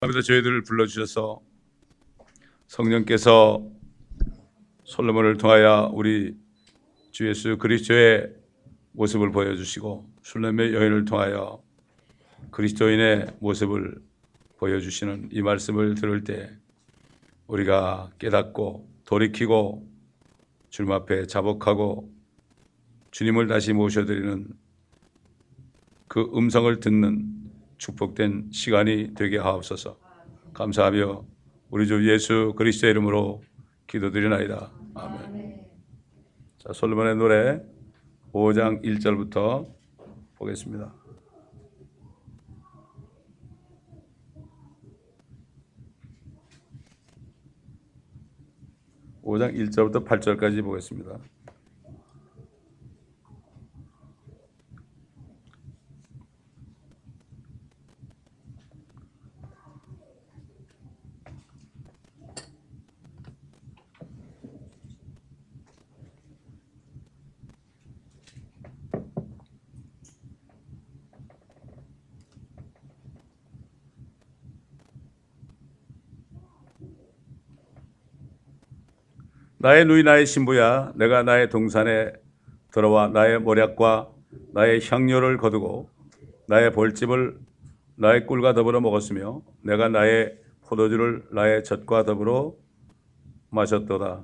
감사합니다. 저희들을 불러주셔서 성령께서 솔로몬을 통하여 우리 주 예수 그리스도의 모습을 보여주시고 술렘의 여인을 통하여 그리스도인의 모습을 보여주시는 이 말씀을 들을 때 우리가 깨닫고 돌이키고 주님 앞에 자복하고 주님을 다시 모셔드리는 그 음성을 듣는 축복된 시간이 되게 하옵소서. 감사하며 우리 주 예수 그리스도의 이름으로 기도드리나이다. 아멘. 자, 솔로몬의 노래 5장 1절부터 보겠습니다. (5장 1절부터 8절까지) 보겠습니다. 나의 누이 나의 신부야 내가 나의 동산에 들어와 나의 모략과 나의 향료를 거두고 나의 볼집을 나의 꿀과 더불어 먹었으며 내가 나의 포도주를 나의 젖과 더불어 마셨도다.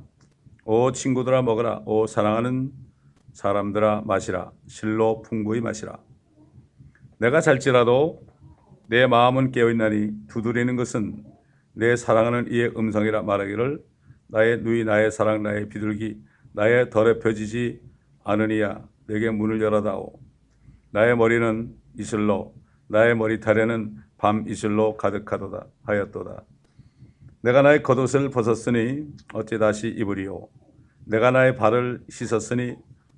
오 친구들아 먹어라. 오 사랑하는 사람들아 마시라. 실로 풍부히 마시라. 내가 잘지라도 내 마음은 깨어있나니 두드리는 것은 내 사랑하는 이의 음성이라 말하기를 나의 누이 나의 사랑 나의 비둘기 나의 더럽혀지지 않으니야. 내게 문을 열어다오. 나의 머리는 이슬로 나의 머리털에는 밤 이슬로 가득하도다 하였도다. 내가 나의 겉옷을 벗었으니 어찌 다시 입으리오? 내가 나의 발을 씻었으니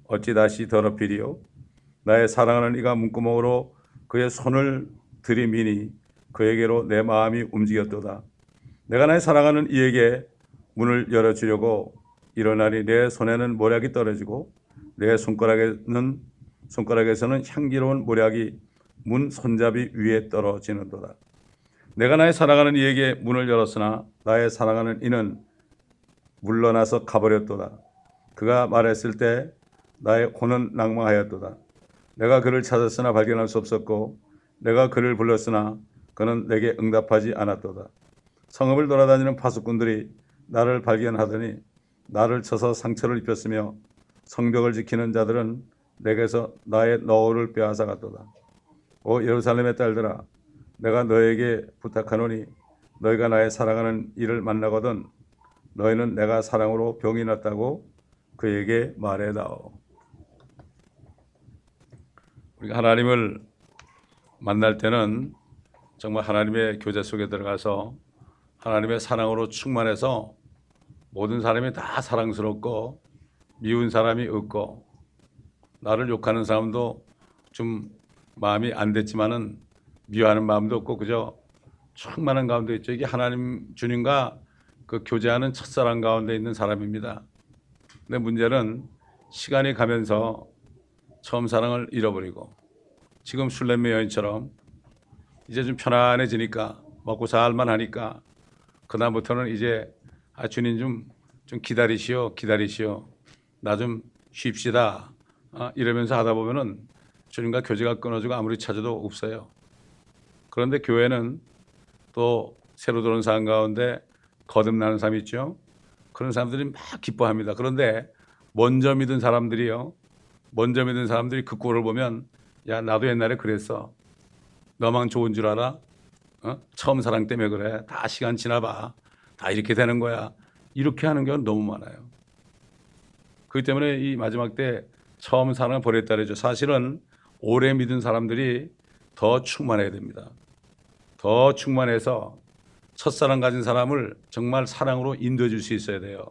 어찌 다시 더럽히리오? 나의 사랑하는 이가 문구멍으로 그의 손을 들이미니 그에게로 내 마음이 움직였도다. 내가 나의 사랑하는 이에게 문을 열어주려고 일어나니 내 손에는 모략이 떨어지고 내 손가락에는 손가락에서는 향기로운 모략이 문 손잡이 위에 떨어지는도다. 내가 나의 사랑하는 이에게 문을 열었으나 나의 사랑하는 이는 물러나서 가버렸도다. 그가 말했을 때 나의 혼은 낭망하였도다. 내가 그를 찾았으나 발견할 수 없었고 내가 그를 불렀으나 그는 내게 응답하지 않았도다. 성읍을 돌아다니는 파수꾼들이 나를 발견하더니 나를 쳐서 상처를 입혔으며 성벽을 지키는 자들은 내게서 나의 너울을 빼앗아 갔도다. 오 예루살렘의 딸들아 내가 너에게 부탁하노니 너희가 나의 사랑하는 이를 만나거든 너희는 내가 사랑으로 병이 났다고 그에게 말해다오. 우리가 하나님을 만날 때는 정말 하나님의 교제 속에 들어가서 하나님의 사랑으로 충만해서 모든 사람이 다 사랑스럽고 미운 사람이 없고 나를 욕하는 사람도 좀 마음이 안 됐지만은 미워하는 마음도 없고 그저 충만한 가운데 있죠. 이게 하나님 주님과 그 교제하는 첫사랑 가운데 있는 사람입니다. 근데 문제는 시간이 가면서 처음 사랑을 잃어버리고 지금 술렘의 여인처럼 이제 좀 편안해지니까 먹고 살만 하니까 그다음부터는 이제 아 주님 좀, 좀 기다리시오 기다리시오 나 좀 쉽시다 아, 이러면서 하다 보면은 주님과 교제가 끊어지고 아무리 찾아도 없어요. 그런데 교회는 또 새로 들어온 사람 가운데 거듭나는 사람이 있죠. 그런 사람들이 막 기뻐합니다. 그런데 먼저 믿은 사람들이요. 먼저 믿은 사람들이 그 꼴을 보면 야 나도 옛날에 그랬어. 너만 좋은 줄 알아? 어? 처음 사랑 때문에 그래. 다 시간 지나봐. 다 이렇게 되는 거야. 이렇게 하는 경우는 너무 많아요. 그렇기 때문에 이 마지막 때 처음 사랑을 버렸다 그러죠. 사실은 오래 믿은 사람들이 더 충만해야 됩니다. 더 충만해서 첫사랑 가진 사람을 정말 사랑으로 인도해 줄 수 있어야 돼요.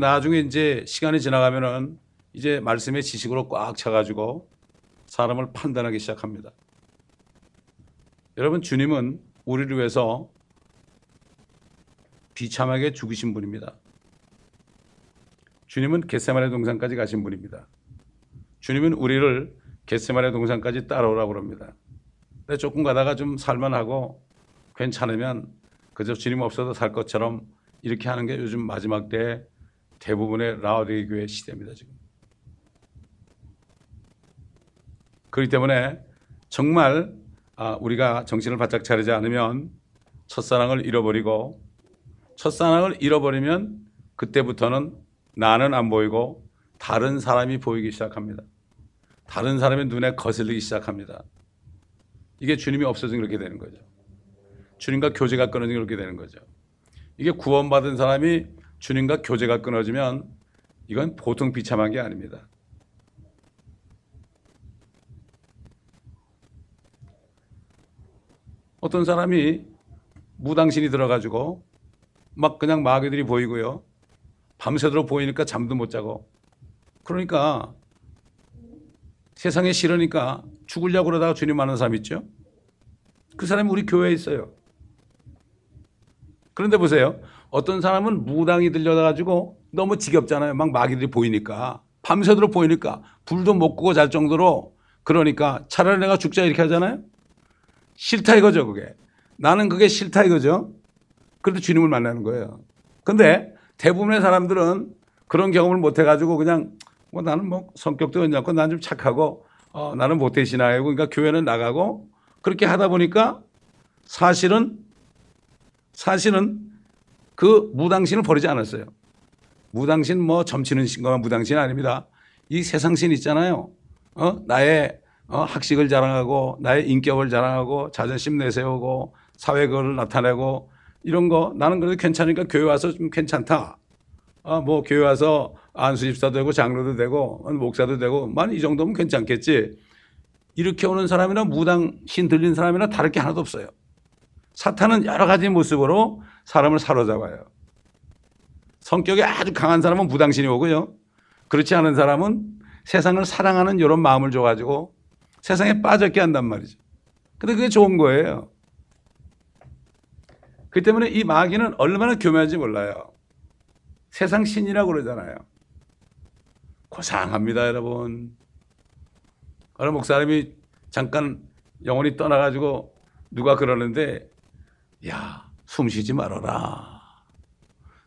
나중에 이제 시간이 지나가면은 이제 말씀의 지식으로 꽉 차가지고 사람을 판단하기 시작합니다. 여러분 주님은 우리를 위해서 비참하게 죽으신 분입니다. 주님은 겟세마네 동산까지 가신 분입니다. 주님은 우리를 겟세마네 동산까지 따라오라고 합니다. 내 조금 가다가 좀 살만하고 괜찮으면 그저 주님 없어도 살 것처럼 이렇게 하는 게 요즘 마지막 때 대부분의 라오디 교회 시대입니다 지금. 그렇기 때문에 정말 아, 우리가 정신을 바짝 차리지 않으면 첫사랑을 잃어버리고 첫사랑을 잃어버리면 그때부터는 나는 안 보이고 다른 사람이 보이기 시작합니다. 다른 사람의 눈에 거슬리기 시작합니다. 이게 주님이 없어지면 그렇게 되는 거죠. 주님과 교제가 끊어지면 그렇게 되는 거죠. 이게 구원받은 사람이 주님과 교제가 끊어지면 이건 보통 비참한 게 아닙니다. 어떤 사람이 무당신이 들어가지고 막 그냥 마귀들이 보이고요. 밤새도록 보이니까 잠도 못 자고. 그러니까 세상에 싫으니까 죽으려고 그러다가 주님 만난 사람 있죠? 그 사람이 우리 교회에 있어요. 그런데 보세요. 어떤 사람은 무당이 들려가지고 너무 지겹잖아요. 막 마귀들이 보이니까. 밤새도록 보이니까. 불도 못 끄고 잘 정도로 그러니까 차라리 내가 죽자 이렇게 하잖아요. 싫다 이거죠, 그게. 나는 그게 싫다 이거죠. 그래도 주님을 만나는 거예요. 근데 대부분의 사람들은 그런 경험을 못 해가지고 그냥 뭐 나는 뭐 성격도 괜찮고 나는 좀 착하고 어, 나는 모태신앙이고 그러니까 교회는 나가고 그렇게 하다 보니까 사실은 사실은 그 무당신을 버리지 않았어요. 무당신 뭐 점치는 신과 무당신 아닙니다. 이 세상신 있잖아요. 어? 나의 어? 학식을 자랑하고 나의 인격을 자랑하고 자존심 내세우고 사회거를 나타내고 이런 거 나는 그래도 괜찮으니까 교회 와서 좀 괜찮다. 아, 뭐 교회 와서 안수집사도 되고 장로도 되고 목사도 되고 만 이 정도면 괜찮겠지. 이렇게 오는 사람이나 무당 신 들린 사람이나 다를 게 하나도 없어요. 사탄은 여러 가지 모습으로 사람을 사로잡아요. 성격이 아주 강한 사람은 무당신이 오고요. 그렇지 않은 사람은 세상을 사랑하는 이런 마음을 줘가지고 세상에 빠졌게 한단 말이죠. 근데 그게 좋은 거예요. 그 때문에 이 마귀는 얼마나 교묘한지 몰라요. 세상 신이라고 그러잖아요. 고상합니다, 여러분. 어느 목사님이 잠깐 영혼이 떠나가지고 누가 그러는데, 야, 숨 쉬지 말아라.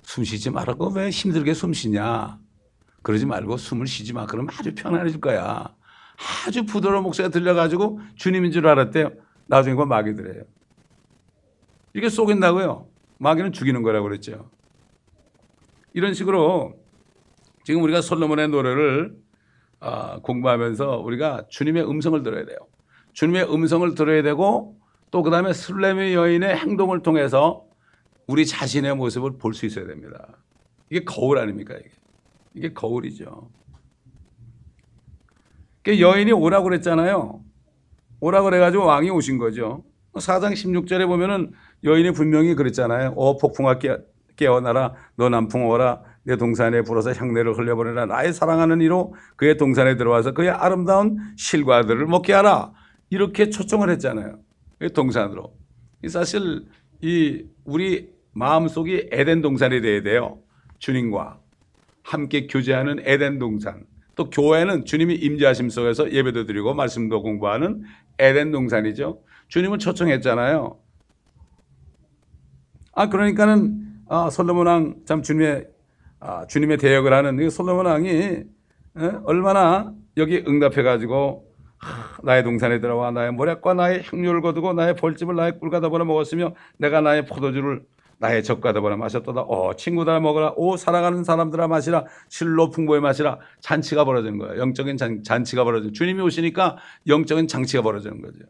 숨 쉬지 말라고 왜 힘들게 숨 쉬냐. 그러지 말고 숨을 쉬지 마. 그러면 아주 편안해질 거야. 아주 부드러운 목소리가 들려가지고 주님인 줄 알았대요. 나중에 그 마귀들이에요. 이게 속인다고요. 마귀는 죽이는 거라고 그랬죠. 이런 식으로 지금 우리가 솔로몬의 노래를 아, 공부하면서 우리가 주님의 음성을 들어야 돼요. 주님의 음성을 들어야 되고 또 그 다음에 슬레미 여인의 행동을 통해서 우리 자신의 모습을 볼 수 있어야 됩니다. 이게 거울 아닙니까? 이게, 이게 거울이죠. 여인이 오라고 그랬잖아요. 오라고 그래가지고 왕이 오신 거죠. 4장 16절에 보면은 여인이 분명히 그랬잖아요. 어, 폭풍아 깨어나라. 너 남풍 오라. 내 동산에 불어서 향내를 흘려버려라. 나의 사랑하는 이로 그의 동산에 들어와서 그의 아름다운 실과들을 먹게 하라. 이렇게 초청을 했잖아요. 동산으로. 사실 이 우리 마음속이 에덴 동산이 돼야 돼요. 주님과 함께 교제하는 에덴 동산. 또 교회는 주님이 임재하심 속에서 예배도 드리고 말씀도 공부하는 에덴 동산이죠. 주님은 초청했잖아요. 아 그러니까는 아, 솔로몬 왕 참 주님의 아, 주님의 대역을 하는 이 솔로몬 왕이 에? 얼마나 여기 응답해 가지고 나의 동산에 들어와 나의 모략과 나의 향료를 거두고 나의 벌집을 나의 꿀 가다보나 먹었으며 내가 나의 포도주를 나의 적 가다보나 마셨도다. 어 친구들 먹어라. 오 사랑하는 사람들아 마시라. 실로 풍부에 마시라. 잔치가 벌어지는 거예요. 영적인 잔, 잔치가 벌어지는 주님이 오시니까 영적인 장치가 벌어지는 거죠.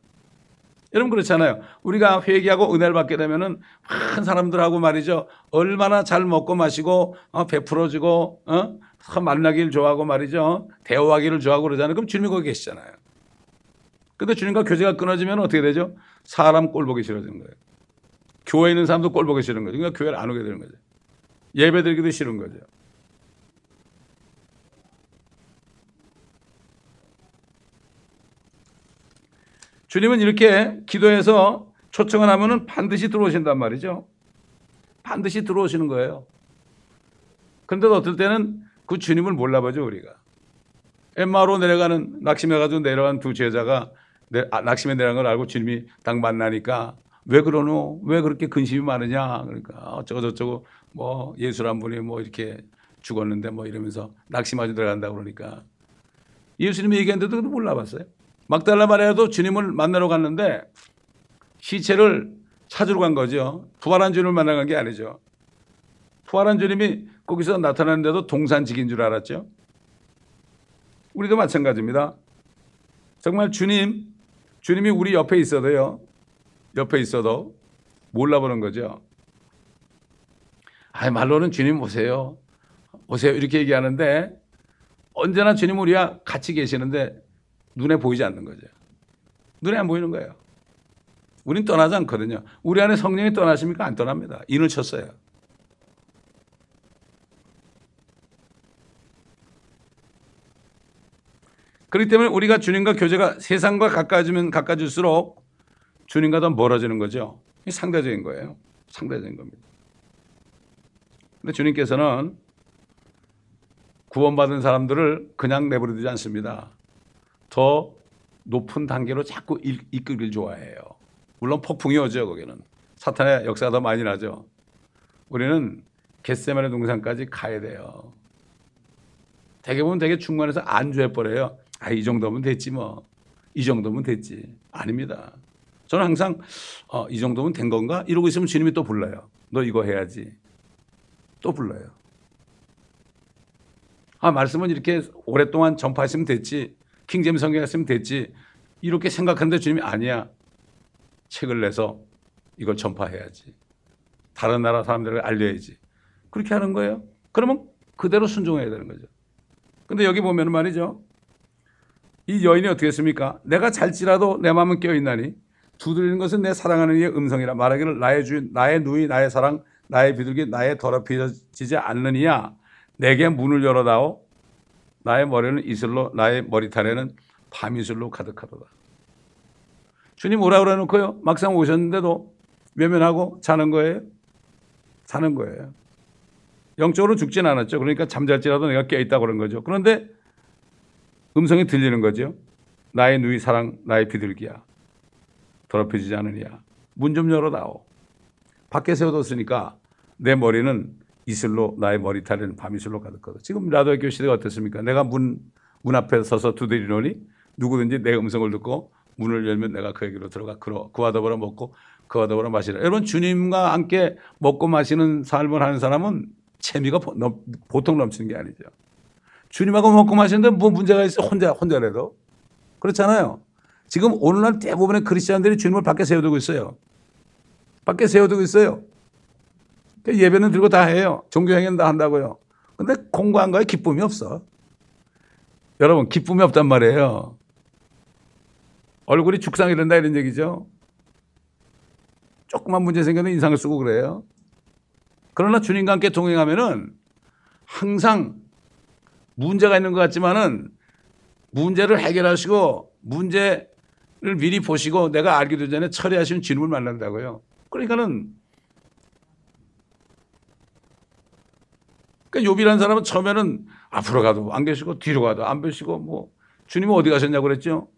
여러분 그렇잖아요. 우리가 회개하고 은혜를 받게 되면은 많은 사람들하고 말이죠. 얼마나 잘 먹고 마시고 어, 베풀어주고 어? 만나기를 좋아하고 말이죠. 대화하기를 좋아하고 그러잖아요. 그럼 주님이 거기 계시잖아요. 근데 주님과 교제가 끊어지면 어떻게 되죠? 사람 꼴 보기 싫어지는 거예요. 교회에 있는 사람도 꼴 보기 싫은 거죠. 그러니까 교회를 안 오게 되는 거죠. 예배 드리기도 싫은 거죠. 주님은 이렇게 기도해서 초청을 하면은 반드시 들어오신단 말이죠. 반드시 들어오시는 거예요. 그런데 어떨 때는 그 주님을 몰라보죠, 우리가. 엠마로 내려가는, 낙심해 가지고 내려간 두 제자가 내, 아, 낙심에 내는 걸 알고 주님이 딱 만나니까 왜 그러노? 왜 그렇게 근심이 많으냐? 그러니까 어쩌고 저쩌고 뭐 예수란 분이 뭐 이렇게 죽었는데 뭐 이러면서 낙심하지 들어간다 그러니까 예수님이 얘기했는데도 몰라봤어요. 막달라 마리아도 주님을 만나러 갔는데 시체를 찾으러 간 거죠. 부활한 주님을 만나러 간게 아니죠. 부활한 주님이 거기서 나타났는데도 동산직인 줄 알았죠. 우리도 마찬가지입니다. 정말 주님, 주님이 우리 옆에 있어도요. 옆에 있어도 몰라보는 거죠. 아, 말로는 주님 오세요. 오세요. 이렇게 얘기하는데 언제나 주님 우리와 같이 계시는데 눈에 보이지 않는 거죠. 눈에 안 보이는 거예요. 우린 떠나지 않거든요. 우리 안에 성령이 떠나십니까? 안 떠납니다. 인을 쳤어요. 그렇기 때문에 우리가 주님과 교제가 세상과 가까워지면 가까워질수록 주님과 더 멀어지는 거죠. 이 상대적인 거예요. 상대적인 겁니다. 근데 주님께서는 구원받은 사람들을 그냥 내버려 두지 않습니다. 더 높은 단계로 자꾸 이끌길 좋아해요. 물론 폭풍이 오죠, 거기는. 사탄의 역사가 더 많이 나죠. 우리는 겟세마네 동산까지 가야 돼요. 대개 보면 되게 중간에서 안주해버려요. 아, 이 정도면 됐지 뭐. 이 정도면 됐지. 아닙니다. 저는 항상 어, 이 정도면 된 건가? 이러고 있으면 주님이 또 불러요. 너 이거 해야지. 또 불러요. 아, 말씀은 이렇게 오랫동안 전파했으면 됐지. 킹제임 성경 했으면 됐지. 이렇게 생각하는데 주님이 아니야. 책을 내서 이걸 전파해야지. 다른 나라 사람들에게 알려야지. 그렇게 하는 거예요. 그러면 그대로 순종해야 되는 거죠. 근데 여기 보면 말이죠. 이 여인이 어떻게 했습니까? 내가 잘지라도 내 마음은 깨어있나니 두드리는 것은 내 사랑하는 이의 음성이라 말하기를 나의 주인, 나의 누이, 나의 사랑, 나의 비둘기, 나의 더럽혀지지 않느니야 내게 문을 열어다오 나의 머리는 이슬로 나의 머리털에는 밤이슬로 가득하도다. 주님 오라 그래 놓고요. 막상 오셨는데도 외면하고 자는 거예요. 자는 거예요. 영적으로 죽진 않았죠. 그러니까 잠잘지라도 내가 깨어있다 그런 거죠. 그런데 음성이 들리는 거죠. 나의 누이 사랑, 나의 비둘기야. 더럽혀지지 않으냐. 문좀 열어다오. 밖에 세워뒀으니까 내 머리는 이슬로 나의 머리털에는 밤이슬로 가득하다. 지금 라도의 시대가 어떻습니까? 내가 문, 문 앞에 서서 두드리노니 누구든지 내 음성을 듣고 문을 열면 내가 그에게로 들어가 그와 더불어 먹고 그와 더불어 마시라. 여러분 주님과 함께 먹고 마시는 삶을 하는 사람은 재미가 보통 넘치는 게 아니죠. 주님하고 먹고 마시는데 뭐 문제가 있어 혼자 혼자라도 그렇잖아요. 지금 오늘날 대부분의 크리스천들이 주님을 밖에 세워두고 있어요. 밖에 세워두고 있어요. 예배는 들고 다 해요. 종교행위는 다 한다고요. 근데 공부한 거에 기쁨이 없어. 여러분, 기쁨이 없단 말이에요. 얼굴이 죽상이 된다 이런 얘기죠. 조그만 문제 생겨도 인상을 쓰고 그래요. 그러나 주님과 함께 동행하면은 항상 문제가 있는 것 같지만은 문제를 해결하시고 문제를 미리 보시고 내가 알기도 전에 처리하시는 주님을 만난다고요. 그러니까는 그러니까 요비라는 사람은 처음에는 앞으로 가도 안 계시고 뒤로 가도 안 계시고 뭐 주님은 어디 가셨냐고 그랬죠.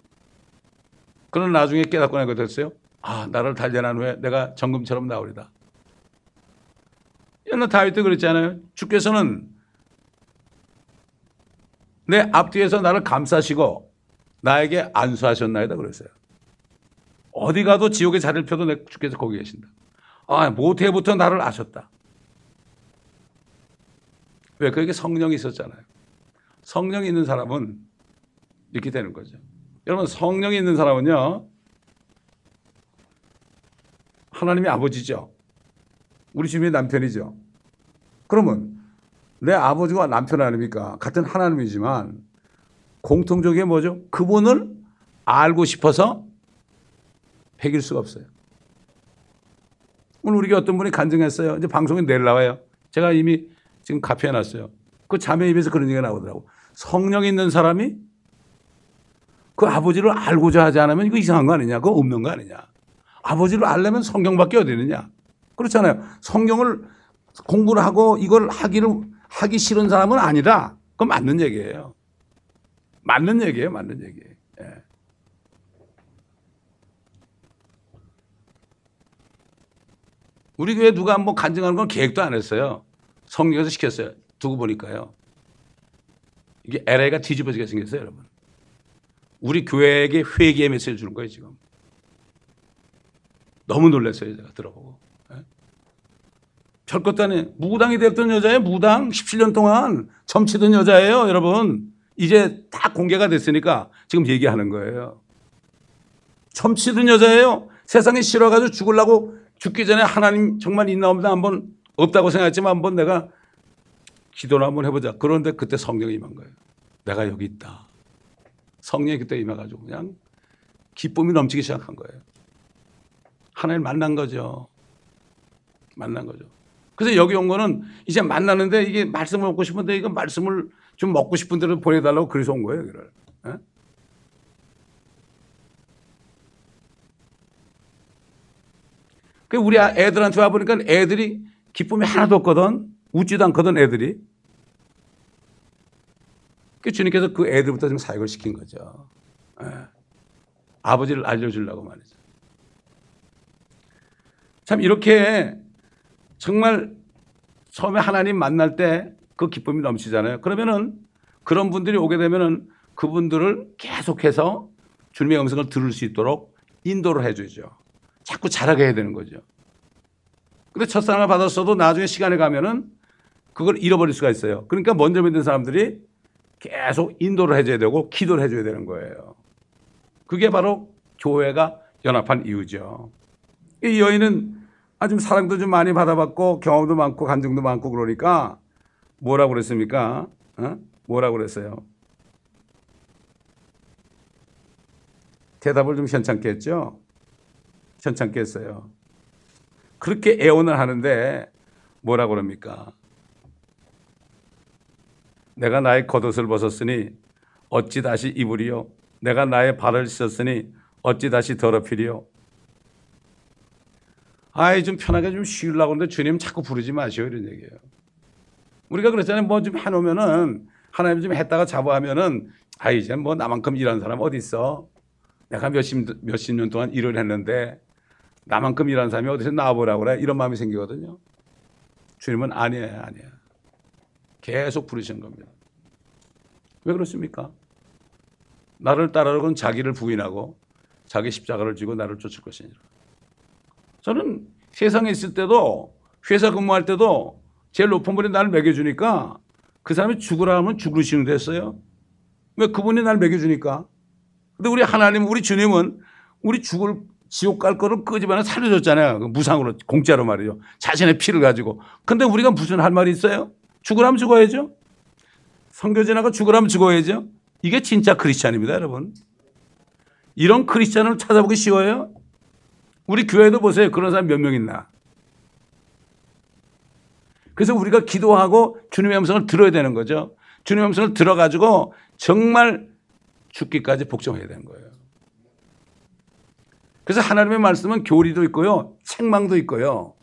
그런 나중에 깨닫고 나게 됐어요. 아, 나를 단련한 후에 내가 정금처럼 나오리다. 옛날 다윗도 그랬잖아요. 주께서는 내 앞뒤에서 나를 감싸시고 나에게 안수하셨나이다 그랬어요. 어디 가도 지옥의 자리를 펴도 내 주께서 거기 계신다. 아, 모태부터 나를 아셨다. 왜? 그에게 성령이 있었잖아요. 성령이 있는 사람은 이렇게 되는 거죠. 여러분, 성령이 있는 사람은요, 하나님의 아버지죠. 우리 주님의 남편이죠. 그러면 내 아버지와 남편 아닙니까? 같은 하나님이지만 공통적인 뭐죠? 그분을 알고 싶어서 배길 수가 없어요. 오늘 우리가 어떤 분이 간증했어요. 이제 방송에 내려와요. 제가 이미 지금 가해놨어요. 그 자매 입에서 그런 얘기가 나오더라고. 성령 있는 사람이 그 아버지를 알고자 하지 않으면 이거 이상한 거 아니냐. 그거 없는 거 아니냐. 아버지를 알려면 성경밖에 어디 있느냐. 그렇잖아요. 성경을 공부를 하고 이걸 하기를 하기 싫은 사람은 아니다. 그건 맞는 얘기예요. 맞는 얘기예요. 맞는 얘기예요. 예. 우리 교회 누가 한번 간증하는 건 계획도 안 했어요. 성령에서 시켰어요. 두고 보니까요. 이게 LA가 뒤집어지게 생겼어요, 여러분. 우리 교회에게 회개의 메시지를 주는 거예요, 지금. 너무 놀랐어요, 제가 들어보고. 예? 별것도 아니에요. 무당이 됐던 여자예요, 무당. 17년 동안 점치던 여자예요, 여러분. 이제 다 공개가 됐으니까 지금 얘기하는 거예요. 점치던 여자예요. 세상에 싫어가지고 죽으려고 죽기 전에 하나님 정말 있나 없나 한번 없다고 생각했지만 한번 내가 기도를 한번 해보자. 그런데 그때 성령이 임한 거예요. 내가 여기 있다. 성령이 그때 임해가지고 그냥 기쁨이 넘치기 시작한 거예요. 하나님 만난 거죠. 만난 거죠. 그래서 여기 온 거는 이제 만나는데 이게 말씀을 먹고 싶은데 이거 말씀을 좀 먹고 싶은 데로 보내달라고 그래서 온 거예요. 여기를. 예? 그 우리 애들한테 와보니까 애들이 기쁨이 하나도 없거든. 웃지도 않거든, 애들이. 그 주님께서 그 애들부터 좀 사역을 시킨 거죠. 예. 아버지를 알려주려고 말이죠. 참 이렇게 정말 처음에 하나님 만날 때 그 기쁨이 넘치잖아요. 그러면은 그런 분들이 오게 되면은 그분들을 계속해서 주님의 음성을 들을 수 있도록 인도를 해주죠. 자꾸 잘하게 해야 되는 거죠. 근데 첫사랑을 받았어도 나중에 시간이 가면은 그걸 잃어버릴 수가 있어요. 그러니까 먼저 믿는 사람들이 계속 인도를 해줘야 되고 기도를 해줘야 되는 거예요. 그게 바로 교회가 연합한 이유죠. 이 여인은 아주 사랑도 좀 많이 받아봤고 경험도 많고 간증도 많고 그러니까 뭐라고 그랬습니까? 어? 뭐라고 그랬어요? 대답을 좀 현찮게 했죠? 현찮게 했어요. 그렇게 애원을 하는데 뭐라고 그럽니까? 내가 나의 겉옷을 벗었으니 어찌 다시 입으리요? 내가 나의 발을 씻었으니 어찌 다시 더럽히리요? 아이 좀 편하게 좀 쉬려고 하는데 주님 자꾸 부르지 마시오 이런 얘기예요. 우리가 그랬잖아요. 뭐 좀 해놓으면은 하나님 좀 했다가 잡아하면은 아 이제 뭐 나만큼 일하는 사람 어디 있어? 내가 몇십 몇십 년 동안 일을 했는데 나만큼 일하는 사람이 어디서 나와보라고 그래? 이런 마음이 생기거든요. 주님은 아니에요, 아니에요. 계속 부르시는 겁니다. 왜 그렇습니까? 나를 따르건 자기를 부인하고 자기 십자가를 지고 나를 쫓을 것이니라. 저는 세상에 있을 때도 회사 근무할 때도 제일 높은 분이 나를 먹여주니까 그 사람이 죽으라 하면 죽으시는 됐어요. 왜 그분이 나를 먹여주니까. 근데 우리 하나님, 우리 주님은 우리 죽을 지옥 갈 거를 끄집어내 살려줬잖아요. 그 무상으로, 공짜로 말이죠. 자신의 피를 가지고. 근데 우리가 무슨 할 말이 있어요? 죽으라면 죽어야죠. 성교진하고 죽으라면 죽어야죠. 이게 진짜 크리스찬입니다, 여러분. 이런 크리스찬을 찾아보기 쉬워요? 우리 교회도 보세요. 그런 사람 몇 명 있나? 그래서 우리가 기도하고 주님의 음성을 들어야 되는 거죠. 주님의 음성을 들어가지고 정말 죽기까지 복종해야 되는 거예요. 그래서 하나님의 말씀은 교리도 있고요. 책망도 있고요.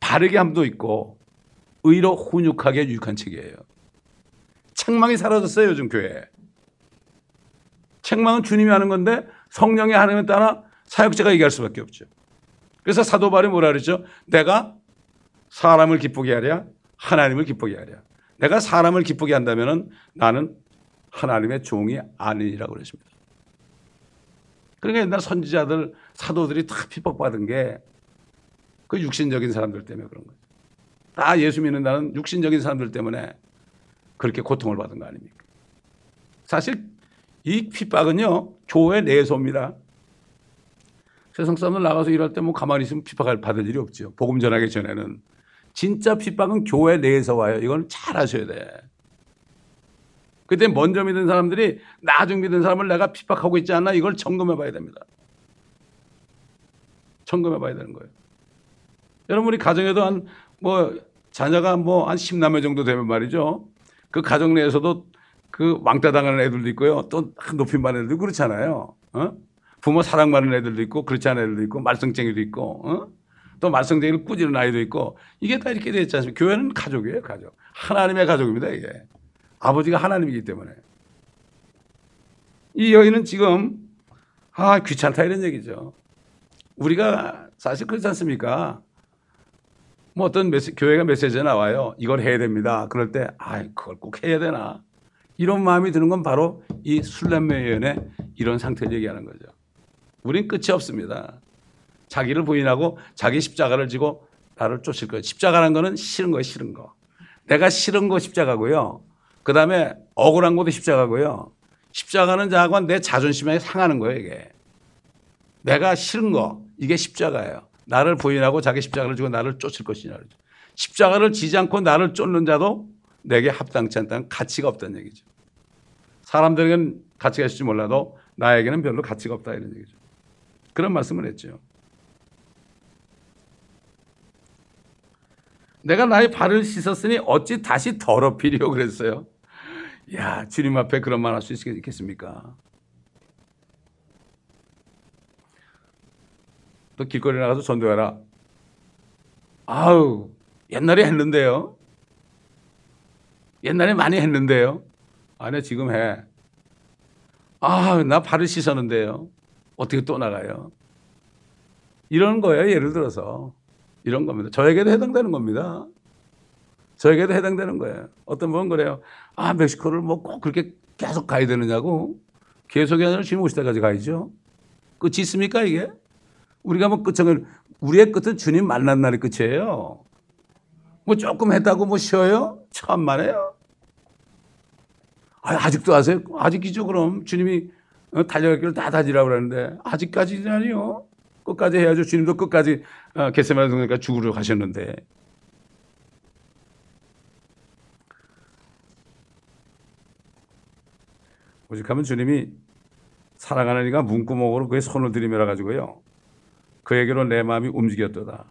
바르게 함도 있고 의로 훈육하게 유익한 책이에요. 책망이 사라졌어요, 요즘 교회에. 책망은 주님이 하는 건데 성령의 하나님에 따라 사역자가 얘기할 수밖에 없죠. 그래서 사도 바울이 뭐라 그랬죠? 내가 사람을 기쁘게 하랴 하나님을 기쁘게 하랴. 내가 사람을 기쁘게 한다면 나는 하나님의 종이 아니라고 그랬습니다. 그러니까 옛날 선지자들, 사도들이 다 핍박받은 게 그 육신적인 사람들 때문에 그런 거죠. 다 예수 믿는다는 육신적인 사람들 때문에 그렇게 고통을 받은 거 아닙니까? 사실 이 핍박은요, 교회 내소입니다. 세상 사람들 나가서 일할 때 뭐 가만히 있으면 핍박을 받을 일이 없죠. 복음 전하기 전에는. 진짜 핍박은 교회 내에서 와요. 이건 잘 아셔야 돼. 그때 먼저 믿은 사람들이 나중 믿은 사람을 내가 핍박하고 있지 않나 이걸 점검해 봐야 됩니다. 점검해 봐야 되는 거예요. 여러분 우리 가정에도 한 뭐 자녀가 뭐 한 10남매 정도 되면 말이죠. 그 가정 내에서도 그 왕따 당하는 애들도 있고요. 또 높임 받는 애들도 그렇잖아요. 어? 부모 사랑받는 애들도 있고 그렇지 않은 애들도 있고 말썽쟁이도 있고 어? 또 말썽쟁이를 꾸짖는 아이도 있고 이게 다 이렇게 되어 있지 않습니까? 교회는 가족이에요, 가족. 하나님의 가족입니다, 이게. 아버지가 하나님이기 때문에. 이 여인은 지금 아 귀찮다 이런 얘기죠. 우리가 사실 그렇지 않습니까? 뭐 어떤 메시, 교회가 메시지가 나와요. 이걸 해야 됩니다. 그럴 때, 아, 그걸 꼭 해야 되나? 이런 마음이 드는 건 바로 이 술람매연의 이런 상태를 얘기하는 거죠. 우린 끝이 없습니다. 자기를 부인하고 자기 십자가를 지고 나를 쫓을 거예요. 십자가라는 거는 싫은 거 싫은 거. 내가 싫은 거 십자가고요. 그 다음에 억울한 것도 십자가고요. 십자가는 자관 내 자존심에 상하는 거예요, 이게. 내가 싫은 거, 이게 십자가예요. 나를 부인하고 자기 십자가를 지고 나를 쫓을 것이냐. 십자가를 지지 않고 나를 쫓는 자도 내게 합당치 않다는 가치가 없다는 얘기죠. 사람들에게는 가치가 있을지 몰라도 나에게는 별로 가치가 없다 이런 얘기죠. 그런 말씀을 했죠. 내가 나의 발을 씻었으니 어찌 다시 더럽히리요 그랬어요. 야 주님 앞에 그런 말 할 수 있겠습니까? 또 길거리 나가서 전도해라. 아우 옛날에 했는데요. 옛날에 많이 했는데요. 아니 지금 해. 아, 나 발을 씻었는데요. 어떻게 또 나가요? 이런 거예요. 예를 들어서. 이런 겁니다. 저에게도 해당되는 겁니다. 저에게도 해당되는 거예요. 어떤 분은 그래요. 아, 멕시코를 뭐 꼭 그렇게 계속 가야 되느냐고. 계속이 아니라 주님 오실 때까지 가야죠. 끝이 있습니까, 이게? 우리가 뭐 끝은, 우리의 끝은 주님 만난 날이 끝이에요. 뭐 조금 했다고 뭐 쉬어요? 천만에요. 아, 아직도 하세요? 아직이죠, 그럼. 주님이 어, 달려갈 길을 다 다지라고 그러는데, 아직까지라니요. 끝까지 해야죠. 주님도 끝까지 어, 겟세마네 동네까지 죽으러 가셨는데. 오직하면 주님이 사랑하는 이가 문구멍으로 그의 손을 들이밀어 가지고요. 그에게로 내 마음이 움직였도다.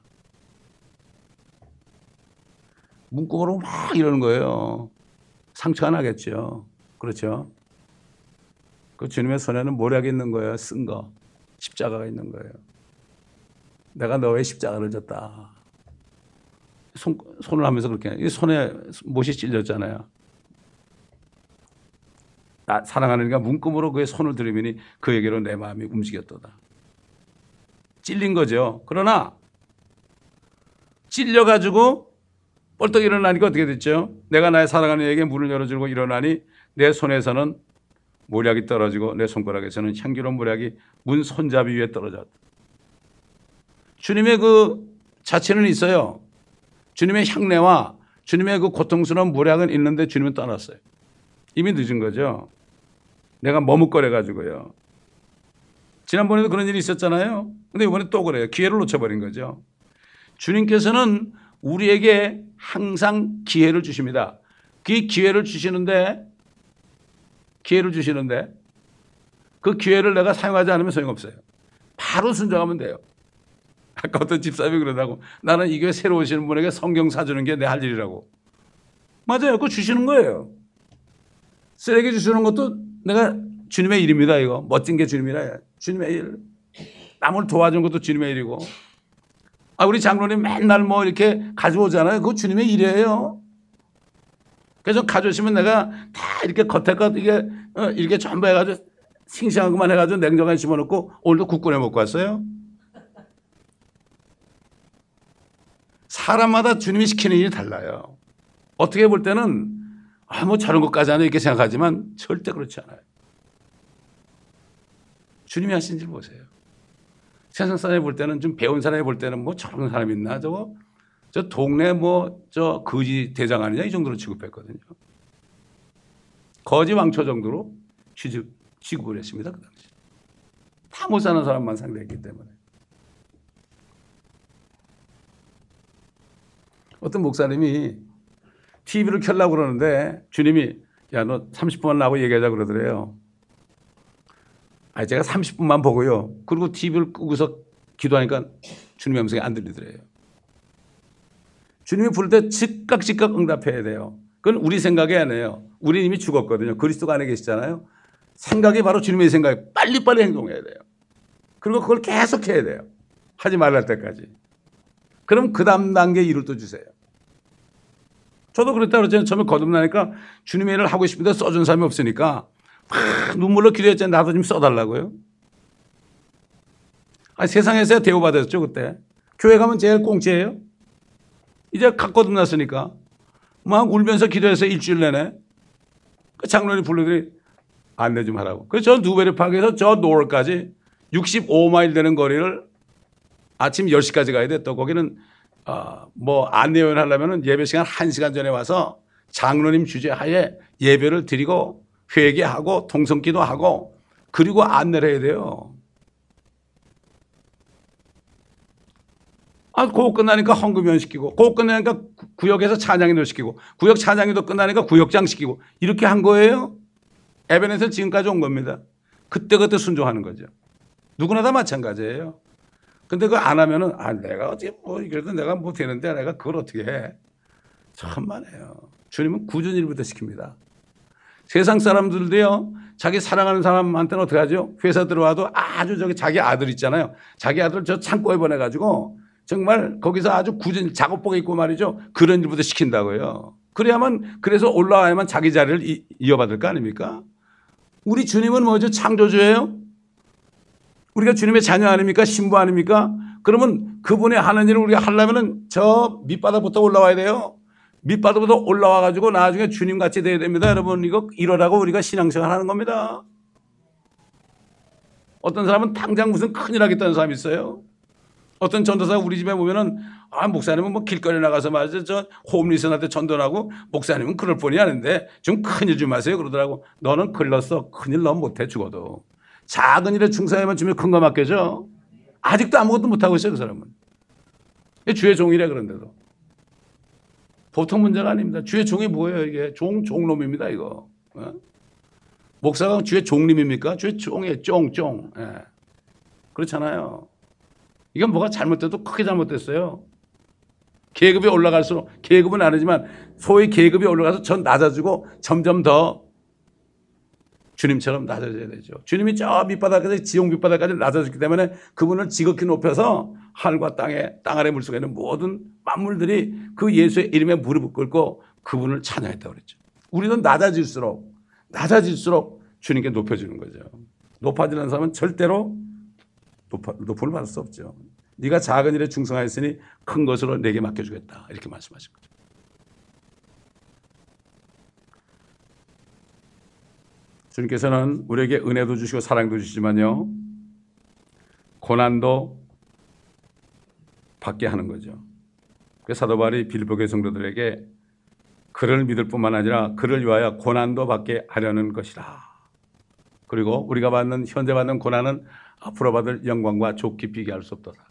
문구멍으로 막 이러는 거예요. 상처가 나겠죠. 그렇죠. 그 주님의 손에는 모략이 있는 거예요. 쓴 거. 십자가가 있는 거예요. 내가 너의 십자가를 졌다. 손, 손을 하면서 그렇게. 이 손에 못이 찔렸잖아요. 나, 사랑하는 이가 문금으로 그의 손을 들이미니 그에게로 내 마음이 움직였도다. 찔린 거죠. 그러나 찔려가지고 벌떡 일어나니까 어떻게 됐죠? 내가 나의 사랑하는 이에게 문을 열어주고 일어나니 내 손에서는 모략이 떨어지고 내 손가락에서는 향기로운 모략이 문 손잡이 위에 떨어졌다. 주님의 그 자체는 있어요. 주님의 향내와 주님의 그 고통스러운 모략은 있는데 주님은 떠났어요. 이미 늦은 거죠. 내가 머뭇거려 가지고요. 지난번에도 그런 일이 있었잖아요. 근데 이번에 또 그래요. 기회를 놓쳐버린 거죠. 주님께서는 우리에게 항상 기회를 주십니다. 그 기회를 주시는데 기회를 주시는데 그 기회를 내가 사용하지 않으면 소용없어요. 바로 순종하면 돼요. 아까 어떤 집사님이 그러다고 나는 이 교회 새로 오시는 분에게 성경 사주는 게 내 할 일이라고. 맞아요. 그거 주시는 거예요. 쓰레기 주시는 것도 내가 주님의 일입니다. 이거 멋진 게 주님이라 주님의 일. 남을 도와주는 것도 주님의 일이고. 아 우리 장로님 맨날 뭐 이렇게 가져오잖아요. 그거 주님의 일이에요. 그래서 가져오시면 내가 다 이렇게 겉에가 이게 어, 이렇게 전부 해가지고 싱싱한 것만 해가지고 냉장고에 집어넣고 오늘도 국 끓여 먹고 왔어요. 사람마다 주님이 시키는 일이 달라요. 어떻게 볼 때는 아, 뭐 저런 것까지 하네 이렇게 생각하지만 절대 그렇지 않아요. 주님이 하신 일 보세요. 세상 사람이 볼 때는 좀 배운 사람이 볼 때는 뭐 저런 사람 있나 저거 저 동네 뭐 저 거지 대장 아니냐 이 정도로 취급했거든요. 거지 왕초 정도로 취급, 취급을 했습니다. 그 당시. 다 못 사는 사람만 상대했기 때문에. 어떤 목사님이 TV를 켜려고 그러는데 주님이 야, 너 30분만 나고 얘기하자 그러더래요. 아, 제가 30분만 보고요. 그리고 TV를 끄고서 기도하니까 주님의 음성이 안 들리더래요. 주님이 부를 때 즉각 즉각 응답해야 돼요. 그건 우리 생각이 아니에요. 우리 이미 죽었거든요. 그리스도가 안에 계시잖아요. 생각이 바로 주님의 생각이 빨리빨리 행동해야 돼요. 그리고 그걸 계속 해야 돼요. 하지 말랄 때까지. 그럼 그 다음 단계 일을 또 주세요. 저도 그랬다 그랬잖아요. 처음에 거듭나니까 주님의 일을 하고 싶은데 써준 사람이 없으니까 막 눈물로 기도했잖아요. 나도 좀 써달라고요. 아니, 세상에서 대우받았죠, 그때. 교회 가면 제일 공짜예요. 이제 각 거듭났으니까 막 울면서 기도해서 일주일 내내 그 장로님 불러들이 안내 좀 하라고. 그래서 저 누베르 파크에서 저 노을까지 65마일 되는 거리를 아침 10시까지 가야 돼. 또 거기는 어, 뭐 안내원 하려면은 예배 시간 1시간 전에 와서 장로님 주재하에 예배를 드리고 회개하고 통성기도 하고 그리고 안내를 해야 돼요. 아, 그거 끝나니까 헌금연 시키고, 그거 끝나니까 구역에서 찬양인도 시키고, 구역 찬양인도 끝나니까 구역장 시키고, 이렇게 한 거예요. 에벤에서 지금까지 온 겁니다. 그때그때 순종하는 거죠. 누구나 다 마찬가지예요. 근데 그거 안 하면은, 아, 내가 어떻게, 뭐, 그래도 내가 뭐 되는데 내가 그걸 어떻게 해. 천만에요. 주님은 구준일부터 시킵니다. 세상 사람들도요, 자기 사랑하는 사람한테는 어떻게 하죠? 회사 들어와도 아주 저기 자기 아들 있잖아요. 자기 아들 저 창고에 보내 가지고 정말 거기서 아주 굳은 작업복 입고 말이죠. 그런 일부터 시킨다고요. 그래야만, 그래서 올라와야만 자기 자리를 이, 이어받을 거 아닙니까? 우리 주님은 뭐죠? 창조주예요? 우리가 주님의 자녀 아닙니까? 신부 아닙니까? 그러면 그분의 하는 일을 우리가 하려면은 저 밑바닥부터 올라와야 돼요. 밑바닥부터 올라와 가지고 나중에 주님 같이 돼야 됩니다. 여러분 이거 이러라고 우리가 신앙생활 하는 겁니다. 어떤 사람은 당장 무슨 큰일 하겠다는 사람이 있어요. 어떤 전도사가 우리 집에 보면은 아 목사님은 뭐 길거리 나가서 말이죠 저 홈리스한테 전도하고 목사님은 그럴 뿐이 아닌데 좀 큰일 좀 하세요 그러더라고 너는 글렀어 큰일 넌 못해 죽어도 작은 일에 충성하면 주면 큰 거 맡겨줘 아직도 아무것도 못하고 있어요 그 사람은. 주의 종이래 그런데도. 보통 문제가 아닙니다. 주의 종이 뭐예요 이게? 종 종놈입니다 이거. 어? 목사가 주의 종님입니까? 주의 종이에요 쫑 쫑 예. 그렇잖아요. 이건 뭐가 잘못돼도 크게 잘못됐어요. 계급이 올라갈수록 계급은 아니지만 소위 계급이 올라가서 전 낮아지고 점점 더 주님처럼 낮아져야 되죠. 주님이 저 밑바닥까지 지옥 밑바닥까지 낮아졌기 때문에 그분을 지극히 높여서 하늘과 땅에 땅 아래 물속에 있는 모든 만물들이 그 예수의 이름에 무릎을 꿇고 그분을 찬양했다고 그랬죠. 우리는 낮아질수록 낮아질수록 주님께 높여주는 거죠. 높아지는 사람은 절대로 높음을 받을 수 없죠. 네가 작은 일에 충성하였으니 큰 것으로 내게 맡겨주겠다. 이렇게 말씀하신 거죠. 주님께서는 우리에게 은혜도 주시고 사랑도 주시지만요. 고난도 받게 하는 거죠. 그 사도 바울이 빌보 교 성도들에게 그를 믿을 뿐만 아니라 그를 위하여 고난도 받게 하려는 것이라. 그리고 우리가 받는 현재 받는 고난은 앞으로 받을 영광과 좋게 비교할 수 없도다.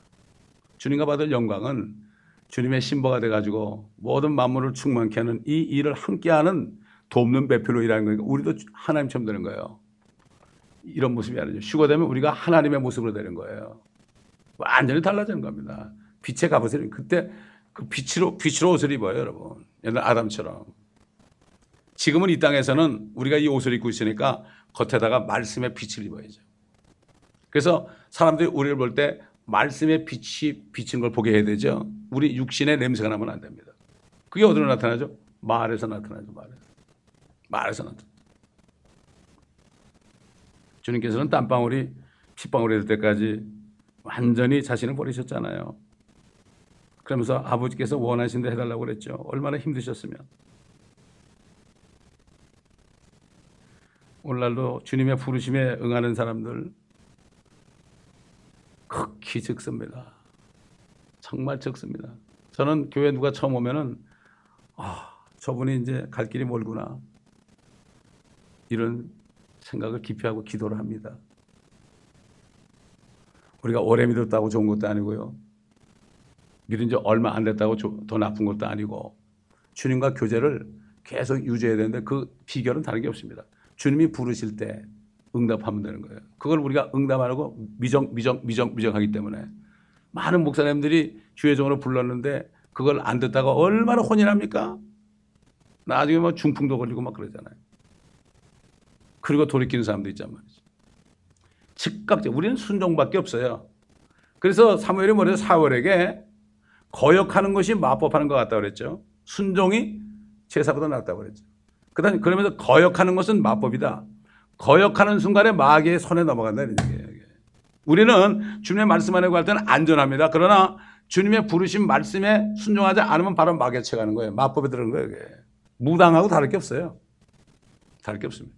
주님과 받을 영광은 주님의 신부가 돼 가지고 모든 만물을 충만케 하는 이 일을 함께하는 돕는 배필로 일하는 거니까 우리도 하나님처럼 되는 거예요. 이런 모습이 아니죠. 휴거되면 우리가 하나님의 모습으로 되는 거예요. 완전히 달라지는 겁니다. 빛의 갑옷을 그때 그 빛으로 빛으로 옷을 입어요, 여러분. 옛날 아담처럼. 지금은 이 땅에서는 우리가 이 옷을 입고 있으니까 겉에다가 말씀의 빛을 입어야죠. 그래서 사람들이 우리를 볼 때 말씀의 빛이 비치는 걸 보게 해야 되죠. 우리 육신의 냄새가 나면 안 됩니다. 그게 어디로 나타나죠? 말에서 나타나죠. 말에서. 나타나. 주님께서는 땀방울이 핏방울이 될 때까지 완전히 자신을 버리셨잖아요. 그러면서 아버지께서 원하신 대 해달라고 그랬죠. 얼마나 힘드셨으면. 오늘날도 주님의 부르심에 응하는 사람들 극히 적습니다. 정말 적습니다. 저는 교회 누가 처음 오면은 아, 저분이 이제 갈 길이 멀구나. 이런 생각을 깊이 하고 기도를 합니다. 우리가 오래 믿었다고 좋은 것도 아니고요. 믿은 지 얼마 안 됐다고 더 나쁜 것도 아니고 주님과 교제를 계속 유지해야 되는데 그 비결은 다른 게 없습니다. 주님이 부르실 때 응답하면 되는 거예요. 그걸 우리가 응답 안 하고 미정, 미정, 미정, 미정하기 때문에 많은 목사님들이 주회종으로 불렀는데 그걸 안 듣다가 얼마나 혼인합니까? 나중에 뭐 중풍도 걸리고 막 그러잖아요. 그리고 돌이키는 사람도 있단 말이죠. 즉각적 우리는 순종밖에 없어요. 그래서 사무엘이 뭐래요? 사월에게 거역하는 것이 마법하는 것 같다고 그랬죠. 순종이 제사보다 낫다고 그랬죠. 그다음 그러면서 거역하는 것은 마법이다. 거역하는 순간에 마귀의 손에 넘어간다는 얘기예요. 우리는 주님의 말씀 안에 갈 때는 안전합니다. 그러나 주님의 부르심 말씀에 순종하지 않으면 바로 막에 쳐가는 거예요. 마법에 들은 거예요. 그게. 무당하고 다를 게 없어요. 다를 게 없습니다.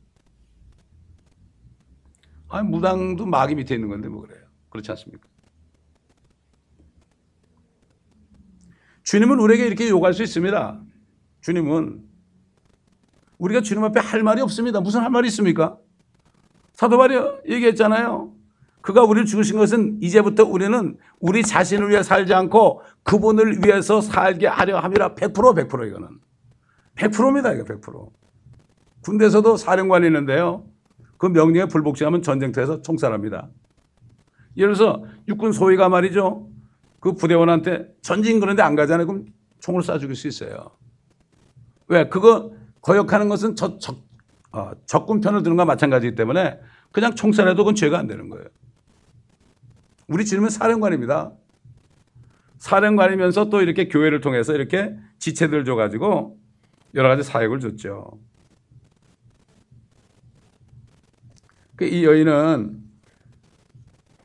아니 무당도 마귀 밑에 있는 건데 뭐 그래요. 그렇지 않습니까? 주님은 우리에게 이렇게 요구할 수 있습니다. 주님은 우리가 주님 앞에 할 말이 없습니다. 무슨 할 말이 있습니까? 사도 바리 얘기했잖아요. 그가 우리를 죽으신 것은 이제부터 우리는 우리 자신을 위해 살지 않고 그분을 위해서 살게 하려 함이라 100% 100% 이거는 100%입니다 이거 100% 군대에서도 사령관이 있는데요 그 명령에 불복종하면 전쟁터에서 총살합니다. 예를 들어서 육군 소위가 말이죠. 그 부대원한테 전진 그런데 안 가잖아요. 그럼 총을 쏴 죽일 수 있어요. 왜? 그거 거역하는 것은 적, 적, 어, 적군 편을 드는 것과 마찬가지이기 때문에 그냥 총살해도 그건 죄가 안 되는 거예요. 우리 주님은 사령관입니다. 사령관이면서 또 이렇게 교회를 통해서 이렇게 지체들 줘가지고 여러 가지 사역을 줬죠. 그 이 여인은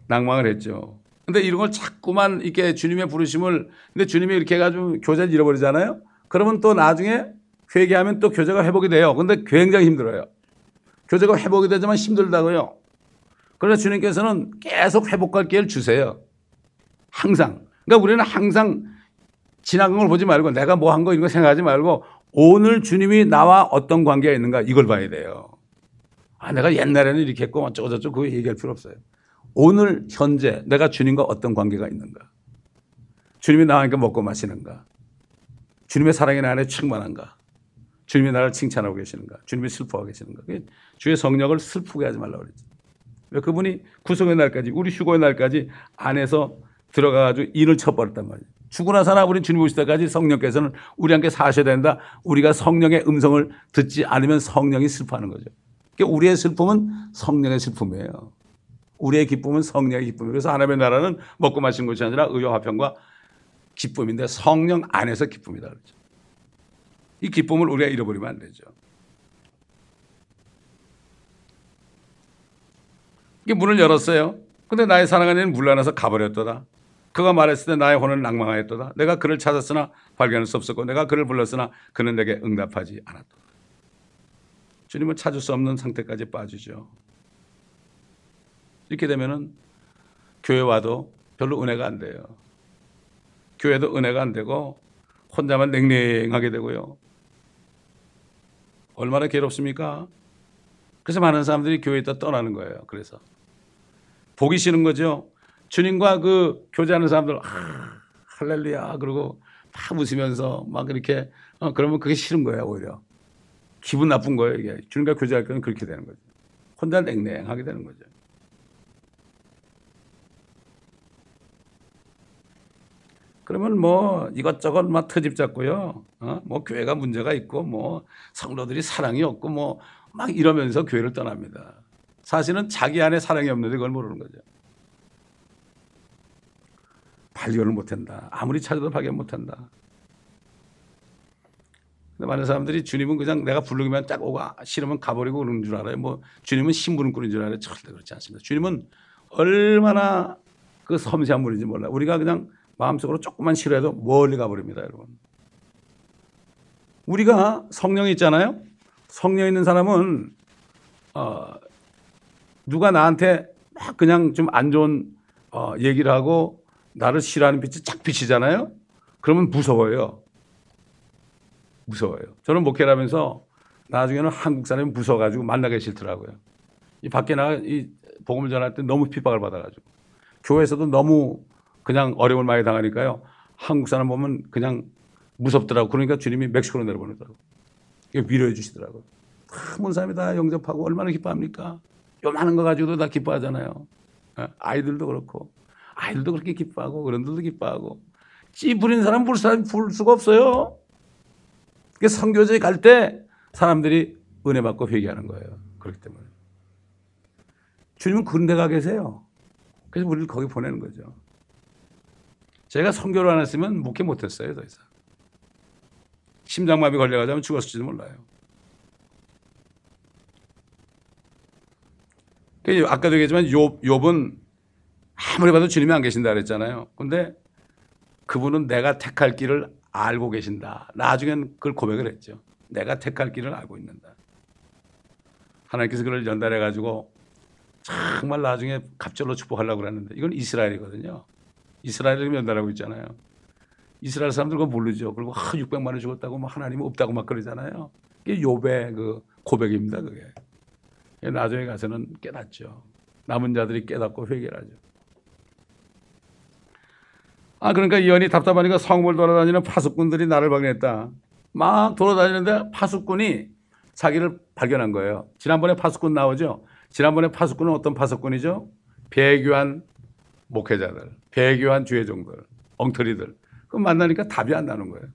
낭망을 했죠. 근데 이런 걸 자꾸만 이렇게 주님의 부르심을 근데 주님이 이렇게 해가지고 교제를 잃어버리잖아요. 그러면 또 나중에 회개하면 또 교제가 회복이 돼요. 근데 굉장히 힘들어요. 교제가 회복이 되지만 힘들다고요. 그러나 주님께서는 계속 회복할 기회를 주세요. 항상. 그러니까 우리는 항상 지나간 걸 보지 말고 내가 뭐 한 거 이런 거 생각하지 말고 오늘 주님이 나와 어떤 관계가 있는가 이걸 봐야 돼요. 아, 내가 옛날에는 이렇게 했고 어쩌고저쩌고 그거 얘기할 필요 없어요. 오늘 현재 내가 주님과 어떤 관계가 있는가. 주님이 함께 먹고 마시는가. 주님의 사랑이 나 안에 충만한가. 주님이 나를 칭찬하고 계시는가. 주님이 슬퍼하고 계시는가. 주의 성령을 슬프게 하지 말라고 그랬죠. 그분이 구속의 날까지 우리 휴거의 날까지 안에서 들어가가지고 인을 쳐버렸단 말이에요. 죽으나 사나 우리 주님 오실 때까지 성령께서는 우리 함께 사셔야 된다. 우리가 성령의 음성을 듣지 않으면 성령이 슬퍼하는 거죠. 그러니까 우리의 슬픔은 성령의 슬픔이에요. 우리의 기쁨은 성령의 기쁨이에요. 그래서 하나님의 나라는 먹고 마신 것이 아니라 의와 화평과 기쁨인데 성령 안에서 기쁨이다. 그렇죠. 이 기쁨을 우리가 잃어버리면 안 되죠. 이게 문을 열었어요. 근데 나의 사랑하는 물러나서 가버렸도다. 그가 말했을 때 나의 혼은 낭망하였도다. 내가 그를 찾았으나 발견할 수 없었고 내가 그를 불렀으나 그는 내게 응답하지 않았도다. 주님은 찾을 수 없는 상태까지 빠지죠. 이렇게 되면은 교회 와도 별로 은혜가 안 돼요. 교회도 은혜가 안 되고 혼자만 냉랭하게 되고요. 얼마나 괴롭습니까? 그래서 많은 사람들이 교회에다 떠나는 거예요. 그래서 보기 싫은 거죠. 주님과 그 교제하는 사람들 아, 할렐루야 그러고 막 웃으면서 막 이렇게 어, 그러면 그게 싫은 거예요 오히려 기분 나쁜 거예요 이게 주님과 교제할 때는 그렇게 되는 거죠. 혼자 냉랭하게 되는 거죠. 그러면 뭐 이것저것 막 트집 잡고요. 어? 뭐 교회가 문제가 있고 뭐 성도들이 사랑이 없고 뭐 막 이러면서 교회를 떠납니다. 사실은 자기 안에 사랑이 없는데 그걸 모르는 거죠. 발견을 못한다. 아무리 찾아도 발견 못한다. 근데 많은 사람들이 주님은 그냥 내가 부르기만 딱 오고 싫으면 가버리고 그러는 줄 알아요. 뭐 주님은 심부름 꾸는 줄 알아요. 절대 그렇지 않습니다. 주님은 얼마나 그 섬세한 분인지 몰라요. 우리가 그냥 마음속으로 조금만 싫어해도 멀리 가버립니다, 여러분. 우리가 성령이 있잖아요. 성령 있는 사람은 어, 누가 나한테 막 그냥 좀 안 좋은 어, 얘기를 하고 나를 싫어하는 빛이 쫙 비치잖아요. 그러면 무서워요. 무서워요. 저는 목회를 하면서 나중에는 한국 사람이 무서워가지고 만나기 싫더라고요. 이 밖에 나가 이 복음을 전할 때 너무 핍박을 받아가지고 교회에서도 너무 그냥 어려움을 많이 당하니까요. 한국 사람 보면 그냥 무섭더라고. 그러니까 주님이 멕시코로 내려보내더라고. 위로해 주시더라고요. 큰 사람이 다 영접하고 얼마나 기뻐합니까? 요만한 거 가지고도 다 기뻐하잖아요. 예? 아이들도 그렇고. 아이들도 그렇게 기뻐하고, 어른들도 기뻐하고. 찌 부린 사람 불 사람 불 수가 없어요. 그 성교제 갈 때 사람들이 은혜 받고 회개하는 거예요. 그렇기 때문에. 주님은 그런 데 가 계세요. 그래서 우리를 거기 보내는 거죠. 제가 성교를 안 했으면 목회 못 했어요, 더 이상. 심장마비 걸려가자면 죽었을지도 몰라요. 그러니까 아까도 얘기했지만 욥, 욥은 아무리 봐도 주님이 안 계신다 그랬잖아요. 근데 그분은 내가 택할 길을 알고 계신다. 나중엔 그걸 고백을 했죠. 내가 택할 길을 알고 있는다. 하나님께서 그를 연달해 가지고 정말 나중에 갑절로 축복하려고 그랬는데 이건 이스라엘이거든요. 이스라엘을 연달하고 있잖아요. 이스라엘 사람들 그거 모르죠. 그리고 아, 600만 원 죽었다고 뭐 하나님 없다고 막 그러잖아요. 이게 요배 그 고백입니다. 그게. 나중에 가서는 깨닫죠. 남은 자들이 깨닫고 회개를 하죠. 아 그러니까 이언이 답답하니까 성을 돌아다니는 파수꾼들이 나를 발견했다. 막 돌아다니는데 파수꾼이 자기를 발견한 거예요. 지난번에 파수꾼 나오죠. 지난번에 파수꾼은 어떤 파수꾼이죠? 배교한 목회자들, 배교한 주회종들, 엉터리들. 그 만나니까 답이 안 나는 거예요.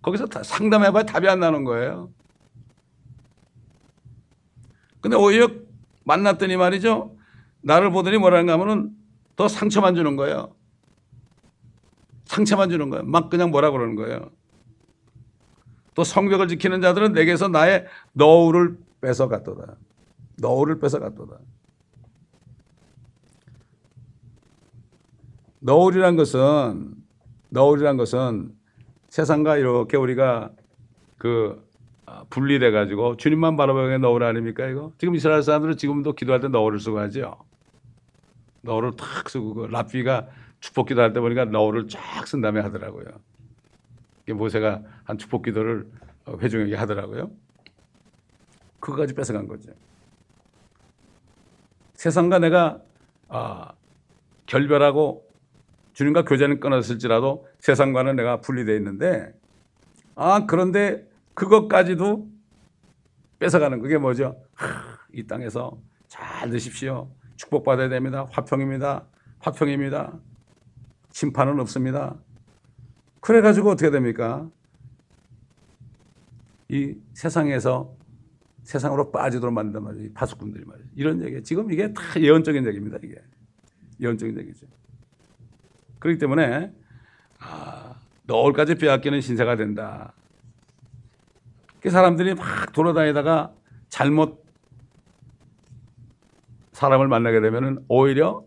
거기서 상담해봐야 답이 안 나는 거예요. 근데 오히려 만났더니 말이죠. 나를 보더니 뭐라는가 하면은 더 상처만 주는 거예요. 상처만 주는 거예요. 막 그냥 뭐라 그러는 거예요. 또 성벽을 지키는 자들은 내게서 나의 너울을 뺏어갔도다. 너울을 뺏어갔도다. 너울이란 것은 너울이란 것은 세상과 이렇게 우리가 그 아, 분리돼 가지고 주님만 바라보게 너울 아닙니까 이거? 지금 이스라엘 사람들은 지금도 기도할 때 너울을 쓰고 하죠. 너울을 탁 쓰고 그 랍비가 축복 기도할 때 보니까 너울을 쫙 쓴 다음에 하더라고요. 모세가 한 축복 기도를 어, 회중에게 하더라고요. 그거까지 뺏어간 거죠. 세상과 내가 아, 결별하고 주님과 교제는 끊었을지라도 세상과는 내가 분리되어 있는데 아 그런데 그것까지도 뺏어가는 그게 뭐죠? 하, 이 땅에서 잘 드십시오. 축복받아야 됩니다. 화평입니다. 화평입니다. 심판은 없습니다. 그래가지고 어떻게 됩니까? 이 세상에서 세상으로 빠지도록 만든단 말이에요. 파수꾼들이 말이에요. 이런 얘기. 지금 이게 다 예언적인 얘기입니다. 이게. 예언적인 얘기죠. 그렇기 때문에, 아, 너울까지 빼앗기는 신세가 된다. 그 사람들이 막 돌아다니다가 잘못 사람을 만나게 되면 오히려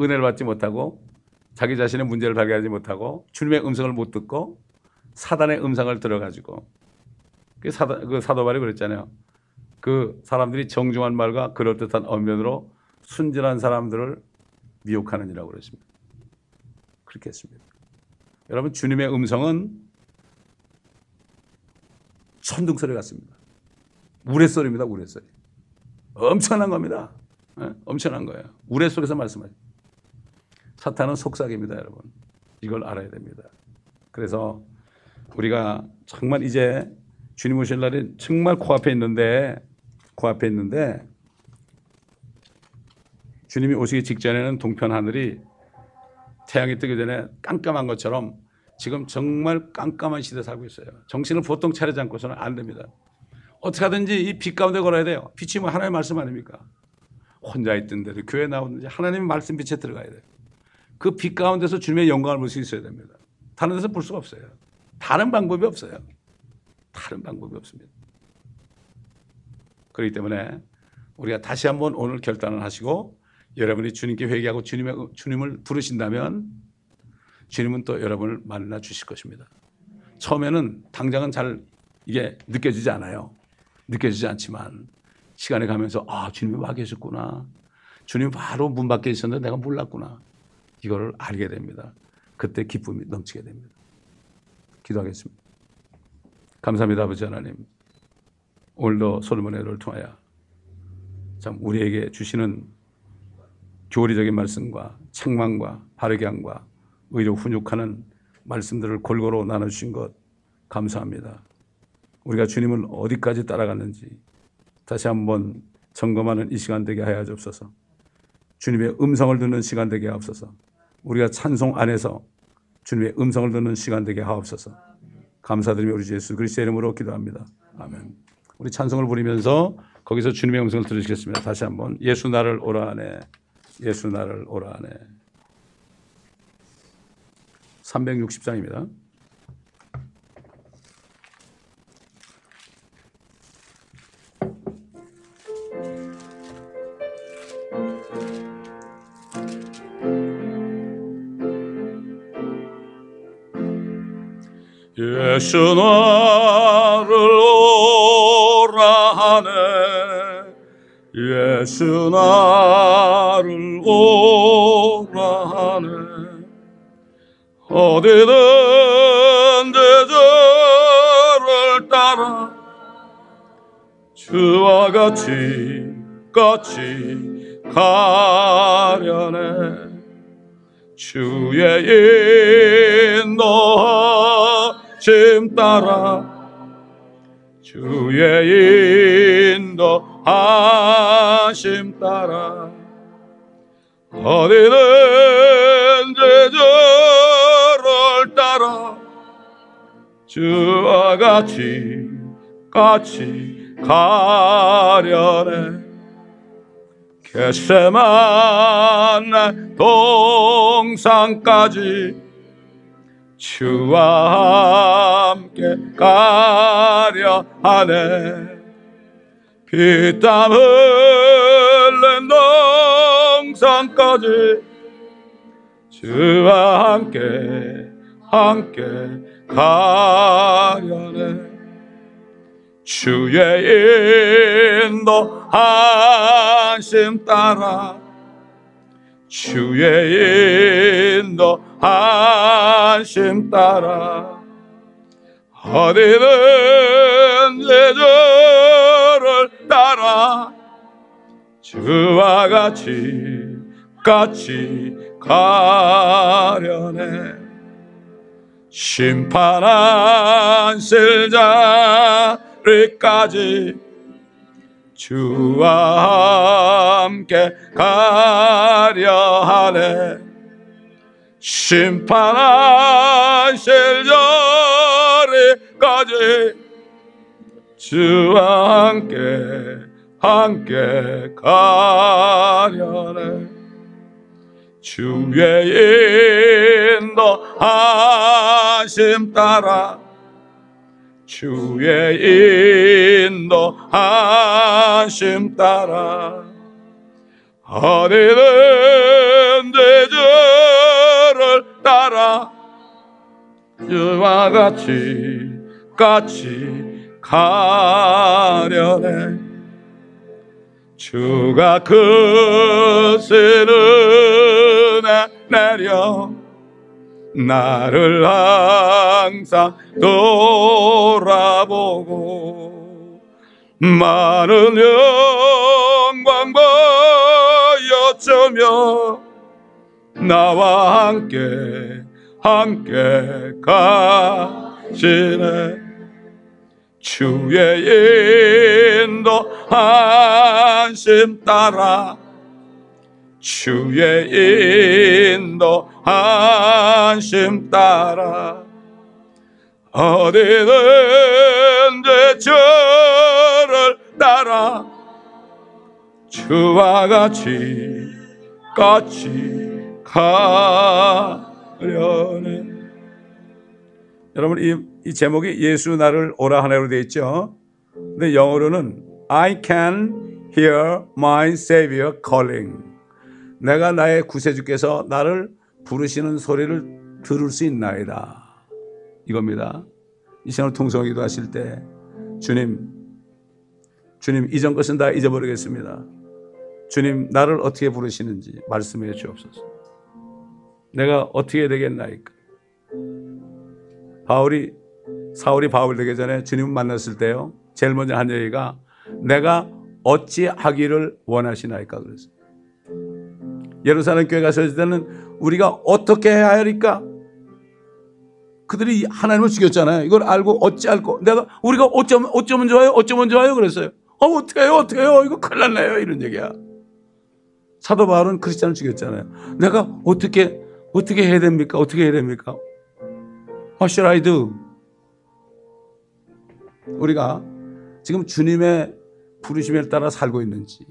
은혜를 받지 못하고 자기 자신의 문제를 발견하지 못하고 주님의 음성을 못 듣고 사단의 음성을 들어가지고 그 사도, 그 사도발이 그랬잖아요. 그 사람들이 정중한 말과 그럴듯한 언변으로 순진한 사람들을 미혹하는이라고 그랬습니다. 그렇게 했습니다. 여러분 주님의 음성은 천둥소리 같습니다. 우레소리입니다. 우레소리. 엄청난 겁니다. 네? 엄청난 거예요. 우레 속에서 말씀하죠. 사탄은 속삭입니다, 여러분. 이걸 알아야 됩니다. 그래서 우리가 정말 이제 주님 오실 날이 정말 코앞에 있는데 코앞에 있는데 주님이 오시기 직전에는 동편 하늘이 태양이 뜨기 전에 깜깜한 것처럼 지금 정말 깜깜한 시대 살고 있어요. 정신을 보통 차리지 않고서는 안 됩니다. 어떻게 하든지 이 빛 가운데 걸어야 돼요. 빛이 뭐 하나님의 말씀 아닙니까? 혼자 있던 데도 교회 나오든지 하나님의 말씀 빛에 들어가야 돼요. 그 빛 가운데서 주님의 영광을 볼 수 있어야 됩니다. 다른 데서 볼 수가 없어요. 다른 방법이 없어요. 다른 방법이 없습니다. 그렇기 때문에 우리가 다시 한번 오늘 결단을 하시고 여러분이 주님께 회개하고 주님의, 주님을 부르신다면 주님은 또 여러분을 만나 주실 것입니다. 처음에는 당장은 잘 이게 느껴지지 않아요. 느껴지지 않지만 시간이 가면서 아, 주님이 와 계셨구나. 주님이 바로 문 밖에 있었는데 내가 몰랐구나. 이거를 알게 됩니다. 그때 기쁨이 넘치게 됩니다. 기도하겠습니다. 감사합니다, 아버지 하나님. 오늘도 솔로몬의를 통하여 참 우리에게 주시는 교리적인 말씀과 책망과 바르게 함과 의로 훈육하는 말씀들을 골고루 나눠주신 것 감사합니다. 우리가 주님을 어디까지 따라갔는지 다시 한번 점검하는 이 시간 되게 하여 주옵소서. 주님의 음성을 듣는 시간 되게 하옵소서. 우리가 찬송 안에서 주님의 음성을 듣는 시간 되게 하옵소서. 감사드리며 우리 예수 그리스도의 이름으로 기도합니다. 아멘. 우리 찬송을 부르면서 거기서 주님의 음성을 들으시겠습니다. 다시 한번 예수 나를 오라 하네. 예수 나를 오라 하네. 360장입니다. 예수 나를 오라 하네. 예수 나를 오라 하네. 어디든지 저를 따라 주와 같이 같이 가려네. 주의 인도 하심 따라 주의 인도하심 따라 어디든지 저를 따라 주와 같이 같이 가려네. 개세만 동산까지 주와 함께 가려 하네. 피땀 흘린 동산까지 주와 함께 함께 가려네. 주의 인도하심 따라 주의 인도하심 따라 어디든지 저를 따라 주와 같이 같이 가려네 심판하실 자리까지 주와 함께 가려 하네. 심판하실 자리까지 주와 함께 함께 가려네. 주의 인도하심 따라 주의 인도하심 따라 어디든지 저를 따라 주와 같이 같이 가려네 주가 그스는 내려 나를 항상 돌아보고 많은 영광 보여주며 나와 함께 함께 가시네. 주의 인도하심 따라 주의 인도하심 따라 어디든지 저를 따라 주와 같이 같이 가려네 여러분 이, 이 제목이 예수 나를 오라 하네로 되어 있죠. 근데 영어로는 I can hear my Savior calling. 내가 나의 구세주께서 나를 부르시는 소리를 들을 수 있나이다. 이겁니다. 이 시간을 통성 기도 하실 때 주님, 주님 이전 것은 다 잊어버리겠습니다. 주님 나를 어떻게 부르시는지 말씀해 주옵소서. 내가 어떻게 되겠나이까? 바울이 사울이 바울 되기 전에 주님을 만났을 때요. 제일 먼저 한 얘기가 내가 어찌 하기를 원하시나이까 그랬어요. 예루살렘 교회 가서 있을 때는 우리가 어떻게 해야 할까? 그들이 하나님을 죽였잖아요. 이걸 알고 어찌할고 내가 우리가 어쩌면 어쩌면 좋아요? 어쩌면 좋아요? 그랬어요. 어 어떻게 해요? 어떻게 해요? 이거 큰일 났네요. 이런 얘기야. 사도 바울은 크리스찬을 죽였잖아요. 내가 어떻게 어떻게 해야 됩니까? 어떻게 해야 됩니까? What should I do? 우리가 지금 주님의 부르심에 따라 살고 있는지,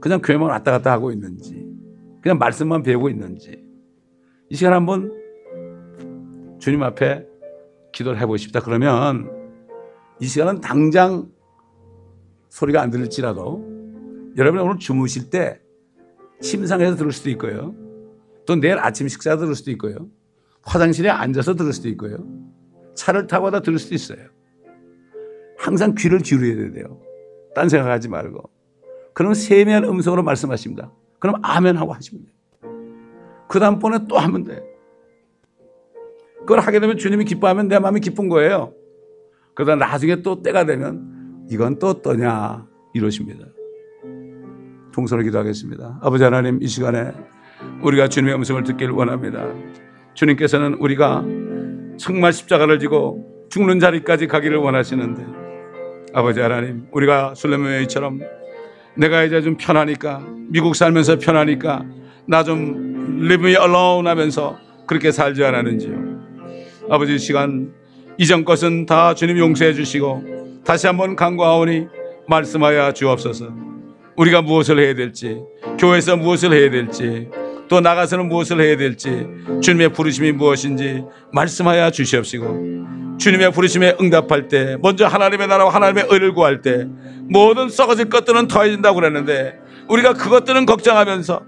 그냥 교회만 왔다 갔다 하고 있는지, 그냥 말씀만 배우고 있는지, 이 시간 한번 주님 앞에 기도를 해보고 싶다. 그러면 이 시간은 당장 소리가 안 들릴지라도 여러분이 오늘 주무실 때 침상에서 들을 수도 있고요. 또 내일 아침 식사 들을 수도 있고요. 화장실에 앉아서 들을 수도 있고요. 차를 타고 가다 들을 수도 있어요. 항상 귀를 기울여야 돼요. 딴 생각하지 말고. 그럼 세미한 음성으로 말씀하십니다. 그럼 아멘 하고 하시면 돼요. 그 다음번에 또 하면 돼요. 그걸 하게 되면 주님이 기뻐하면 내 마음이 기쁜 거예요. 그러다 나중에 또 때가 되면 이건 또 어떠냐 이러십니다. 통성을 기도하겠습니다. 아버지 하나님 이 시간에 우리가 주님의 음성을 듣기를 원합니다. 주님께서는 우리가 정말 십자가를 지고 죽는 자리까지 가기를 원하시는데 아버지 하나님 우리가 술레몬의처럼 내가 이제 좀 편하니까 미국 살면서 편하니까 나 좀 live me alone 하면서 그렇게 살지 않았는지요. 아버지 시간 이전 것은 다 주님 용서해 주시고 다시 한번 간구하오니 말씀하여 주옵소서. 우리가 무엇을 해야 될지 교회에서 무엇을 해야 될지 또 나가서는 무엇을 해야 될지 주님의 부르심이 무엇인지 말씀하여 주시옵시고 주님의 부르심에 응답할 때 먼저 하나님의 나라와 하나님의 의를 구할 때 모든 썩어질 것들은 더해진다고 그랬는데 우리가 그것들은 걱정하면서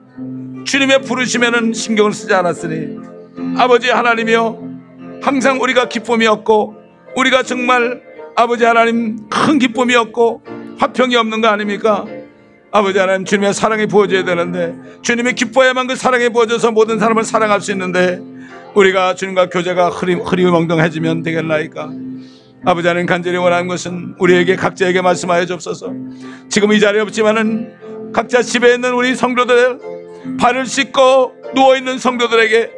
주님의 부르심에는 신경을 쓰지 않았으니 아버지 하나님이여 항상 우리가 기쁨이었고 우리가 정말 아버지 하나님 큰 기쁨이었고 화평이 없는 거 아닙니까? 아버지 하나님 주님의 사랑이 부어져야 되는데 주님이 기뻐야만 그 사랑이 부어져서 모든 사람을 사랑할 수 있는데 우리가 주님과 교제가 흐리, 흐리멍덩해지면 되겠나이까? 아버지 하나님 간절히 원하는 것은 우리에게 각자에게 말씀하여 주옵소서. 지금 이 자리에 없지만은 각자 집에 있는 우리 성도들 발을 씻고 누워있는 성도들에게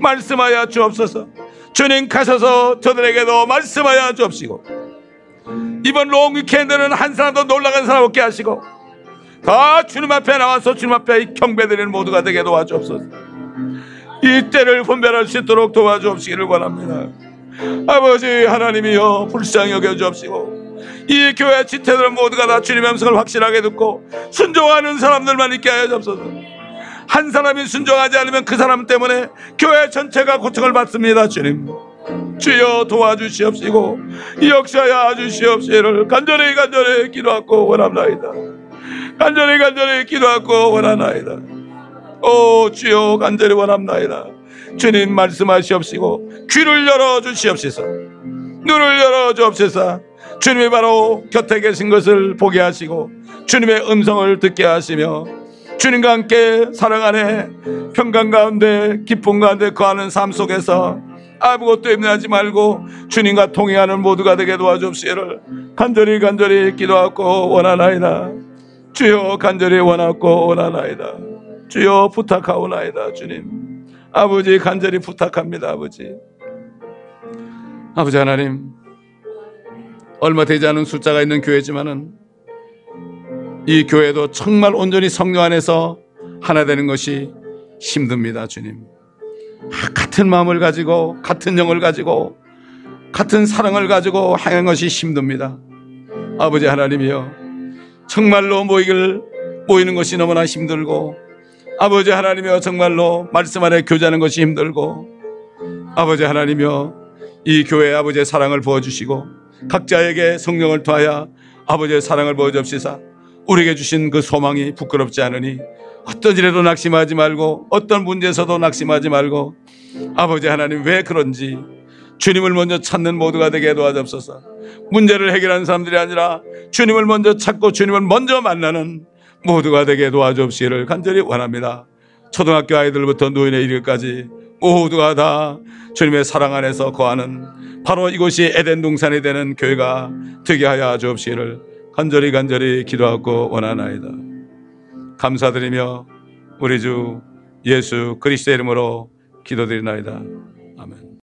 말씀하여 주옵소서. 주님 가셔서 저들에게도 말씀하여 주옵시고 이번 롱 위켄드는 한 사람도 놀라간 사람 없게 하시고 다 주님 앞에 나와서 주님 앞에 경배드리는 모두가 되게 도와주옵소서. 이 때를 분별할 수 있도록 도와주옵시기를 원합니다. 아버지 하나님이여 불쌍히 여겨주옵시고 이 교회 지체들은 모두가 다 주님의 음성을 확실하게 듣고 순종하는 사람들만 있게 하여 주옵소서. 한 사람이 순종하지 않으면 그 사람 때문에 교회 전체가 고통을 받습니다, 주님. 주여 도와주시옵시고 역사야 주시옵시를 간절히 간절히 기도하고 원합나이다. 간절히 간절히 기도하고 원하나이다. 오 주여 간절히 원합나이다. 주님 말씀하시옵시고 귀를 열어 주시옵소서. 눈을 열어 주옵소서. 주님이 바로 곁에 계신 것을 보게 하시고 주님의 음성을 듣게 하시며 주님과 함께 사랑 안에 평강 가운데 기쁨 가운데 거하는 삶 속에서 아무것도 염려하지 말고 주님과 통행하는 모두가 되게 도와주옵시기를 간절히 간절히 기도하고 원하나이다. 주여 간절히 원하고 원하나이다. 주여 부탁하오나이다. 주님. 아버지 간절히 부탁합니다. 아버지. 아버지 하나님. 얼마 되지 않은 숫자가 있는 교회지만은 이 교회도 정말 온전히 성령 안에서 하나 되는 것이 힘듭니다. 주님. 같은 마음을 가지고 같은 영을 가지고 같은 사랑을 가지고 행한 것이 힘듭니다. 아버지 하나님이여 정말로 모이길 모이는 것이 너무나 힘들고 아버지 하나님이여 정말로 말씀 안에 교제하는 것이 힘들고 아버지 하나님이여 이 교회 아버지의 사랑을 부어주시고 각자에게 성령을 통하여 아버지의 사랑을 부어주옵시사 우리에게 주신 그 소망이 부끄럽지 않으니 어떤 일에도 낙심하지 말고 어떤 문제에서도 낙심하지 말고 아버지 하나님 왜 그런지 주님을 먼저 찾는 모두가 되게 도와주옵소서. 문제를 해결하는 사람들이 아니라 주님을 먼저 찾고 주님을 먼저 만나는 모두가 되게 도와주옵시기를 간절히 원합니다. 초등학교 아이들부터 노인의 이르까지 모두가 다 주님의 사랑 안에서 거하는 바로 이곳이 에덴 동산이 되는 교회가 되게 하여 주옵시기를 간절히 간절히 기도하고 원하나이다. 감사드리며 우리 주 예수 그리스도의 이름으로 기도드리나이다.